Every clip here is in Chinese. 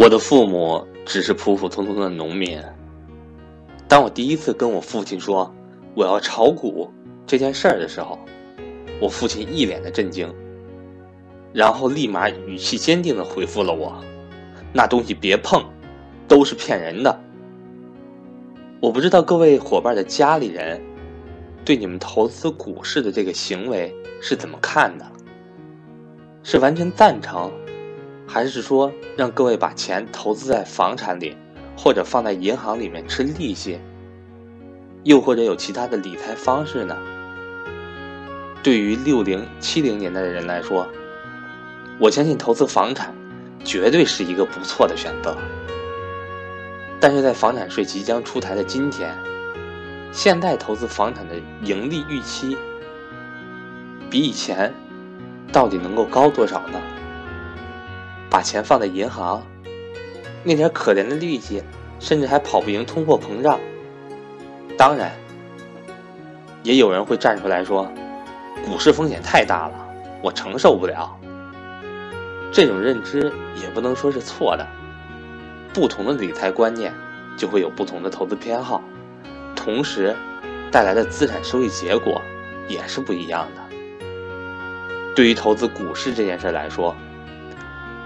我的父母只是普普通通的农民。当我第一次跟我父亲说我要炒股这件事儿的时候，我父亲一脸的震惊，然后立马语气坚定的回复了我：“那东西别碰，都是骗人的。”我不知道各位伙伴的家里人对你们投资股市的这个行为是怎么看的？是完全赞成？还是说让各位把钱投资在房产里，或者放在银行里面吃利息，又或者有其他的理财方式呢？对于六零七零年代的人来说，我相信投资房产绝对是一个不错的选择。但是在房产税即将出台的今天，现在投资房产的盈利预期比以前到底能够高多少呢？把钱放在银行，那点可怜的利息，甚至还跑不赢通货膨胀。当然，也有人会站出来说，股市风险太大了，我承受不了。这种认知也不能说是错的。不同的理财观念，就会有不同的投资偏好，同时带来的资产收益结果也是不一样的。对于投资股市这件事来说，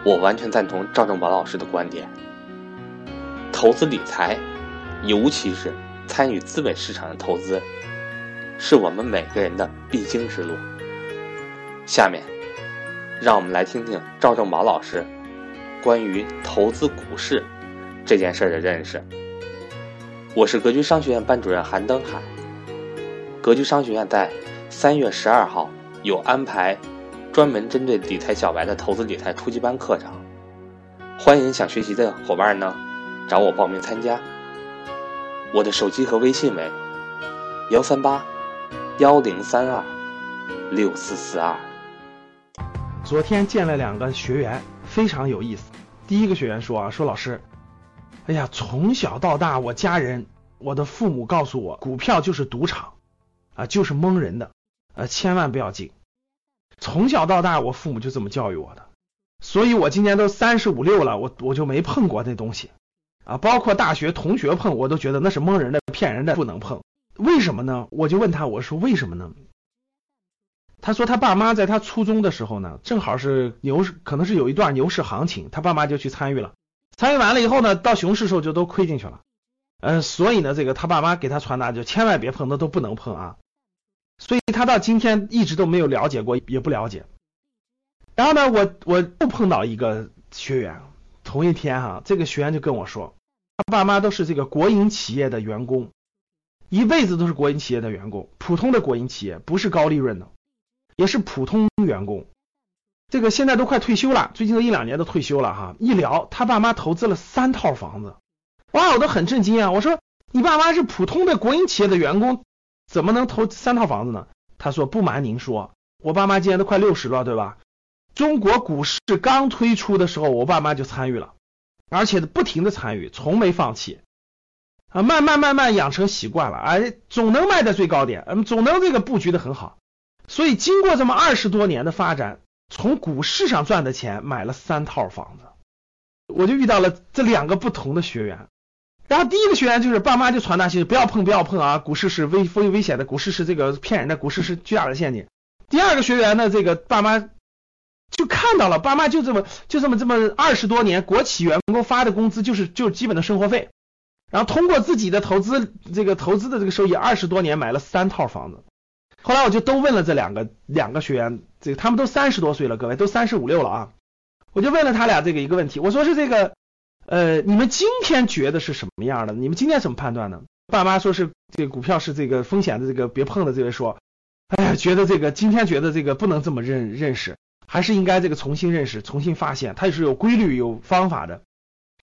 我完全赞同赵正宝老师的观点。投资理财，尤其是参与资本市场的投资，是我们每个人的必经之路。下面，让我们来听听赵正宝老师关于投资股市这件事的认识。我是格局商学院班主任韩登海。格局商学院在三月十二号有安排。专门针对理财小白的投资理财初级班课程，欢迎想学习的伙伴呢，找我报名参加。我的手机和微信为幺三八幺零三二六四四二。昨天见了两个学员，非常有意思。第一个学员说啊，说老师，哎呀，从小到大，我家人，我的父母告诉我，股票就是赌场，啊，就是蒙人的，呃，千万不要进。从小到大，我父母就这么教育我的，所以我今年都三十五六了，我我就没碰过那东西啊，包括大学同学碰，我都觉得那是蒙人的、骗人的，不能碰。为什么呢？我就问他，我说为什么呢？他说他爸妈在他初中的时候呢，正好是牛市，可能是有一段牛市行情，他爸妈就去参与了，参与完了以后呢，到熊市时候就都亏进去了，嗯，所以呢，这个他爸妈给他传达就千万别碰，那都不能碰啊。所以他到今天一直都没有了解过，也不了解。然后呢，我我又碰到一个学员，同一天哈，这个学员就跟我说，他爸妈都是这个国营企业的员工，一辈子都是国营企业的员工，普通的国营企业，不是高利润的，也是普通员工。这个现在都快退休了，最近都一两年都退休了哈。一聊，他爸妈投资了三套房子，哇，我都很震惊啊！我说，你爸妈是普通的国营企业的员工。怎么能投三套房子呢？他说：“不瞒您说，我爸妈今年都快六十了，对吧？中国股市刚推出的时候，我爸妈就参与了，而且不停的参与，从没放弃啊，慢慢慢慢养成习惯了，哎，总能卖在最高点，嗯，总能这个布局的很好。所以经过这么二十多年的发展，从股市上赚的钱买了三套房子，我就遇到了这两个不同的学员。”然后第一个学员就是爸妈就传达信息，不要碰不要碰啊，股市是危危危险的，股市是这个骗人的，股市是巨大的陷阱。第二个学员呢，这个爸妈就看到了，爸妈就这么就这么这么二十多年，国企员工发的工资就是就是基本的生活费，然后通过自己的投资这个投资的这个收益，二十多年买了三套房子。后来我就都问了这两个两个学员，这个他们都三十多岁了，各位都三十五六了啊，我就问了他俩这个一个问题，我说是这个。呃，你们今天觉得是什么样的？你们今天怎么判断呢？爸妈说是这个股票是这个风险的，这个别碰的。这位说，哎呀，觉得这个今天觉得这个不能这么认认识，还是应该这个重新认识，重新发现，它是有规律、有方法的。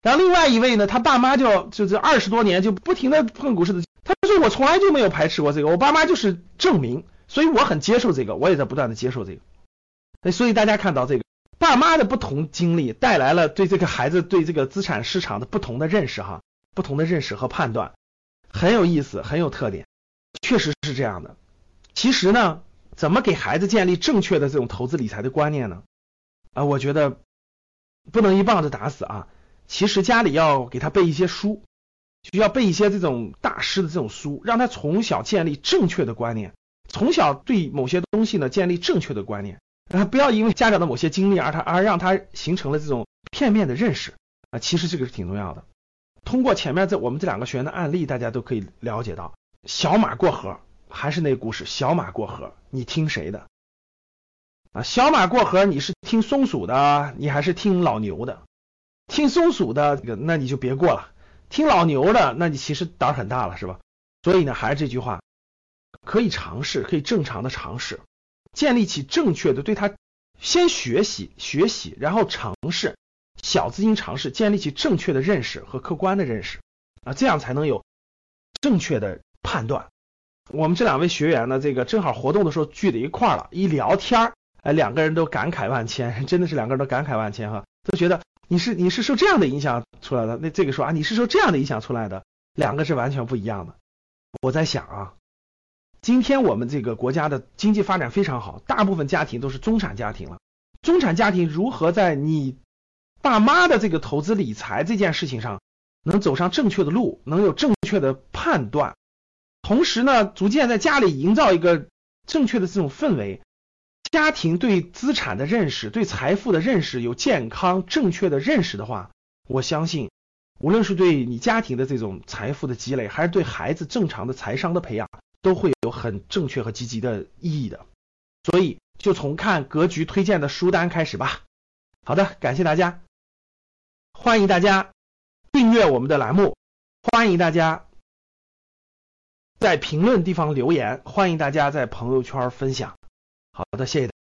然后另外一位呢，他爸妈就就这二十多年就不停的碰股市的，他说我从来就没有排斥过这个，我爸妈就是证明，所以我很接受这个，我也在不断的接受这个。所以大家看到这个。爸妈的不同经历带来了对这个孩子对这个资产市场的不同的认识哈，不同的认识和判断，很有意思，很有特点，确实是这样的。其实呢，怎么给孩子建立正确的这种投资理财的观念呢？啊，我觉得不能一棒子打死啊。其实家里要给他背一些书，就要背一些这种大师的这种书，让他从小建立正确的观念，从小对某些东西呢建立正确的观念，啊，不要因为家长的某些经历而他而让他形成了这种片面的认识啊，其实这个是挺重要的。通过前面这我们这两个学员的案例，大家都可以了解到，小马过河还是那个故事，小马过河，你听谁的？啊，小马过河，你是听松鼠的，你还是听老牛的？听松鼠的，这个那你就别过了；听老牛的，那你其实胆儿很大了，是吧？所以呢，还是这句话，可以尝试，可以正常的尝试，建立起正确的对他先学习学习，然后尝试小资金尝试，建立起正确的认识和客观的认识啊，这样才能有正确的判断。我们这两位学员呢，这个正好活动的时候聚在一块儿了，一聊天儿。哎，两个人都感慨万千，真的是两个人都感慨万千哈，都觉得你是你是受这样的影响出来的。那这个说啊，你是受这样的影响出来的，两个是完全不一样的。我在想啊，今天我们这个国家的经济发展非常好，大部分家庭都是中产家庭了。中产家庭如何在你爸妈的这个投资理财这件事情上能走上正确的路，能有正确的判断，同时呢，逐渐在家里营造一个正确的这种氛围。家庭对资产的认识、对财富的认识有健康正确的认识的话，我相信，无论是对你家庭的这种财富的积累，还是对孩子正常的财商的培养，都会有很正确和积极的意义的。所以，就从看格局推荐的书单开始吧。好的，感谢大家，欢迎大家订阅我们的栏目，欢迎大家在评论地方留言，欢迎大家在朋友圈分享。好的，谢谢。